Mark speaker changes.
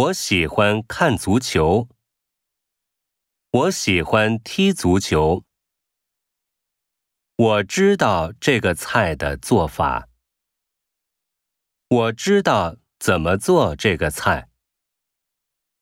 Speaker 1: 我喜欢看足球。我喜欢踢足球。我知道这个菜的做法。我知道怎么做这个菜。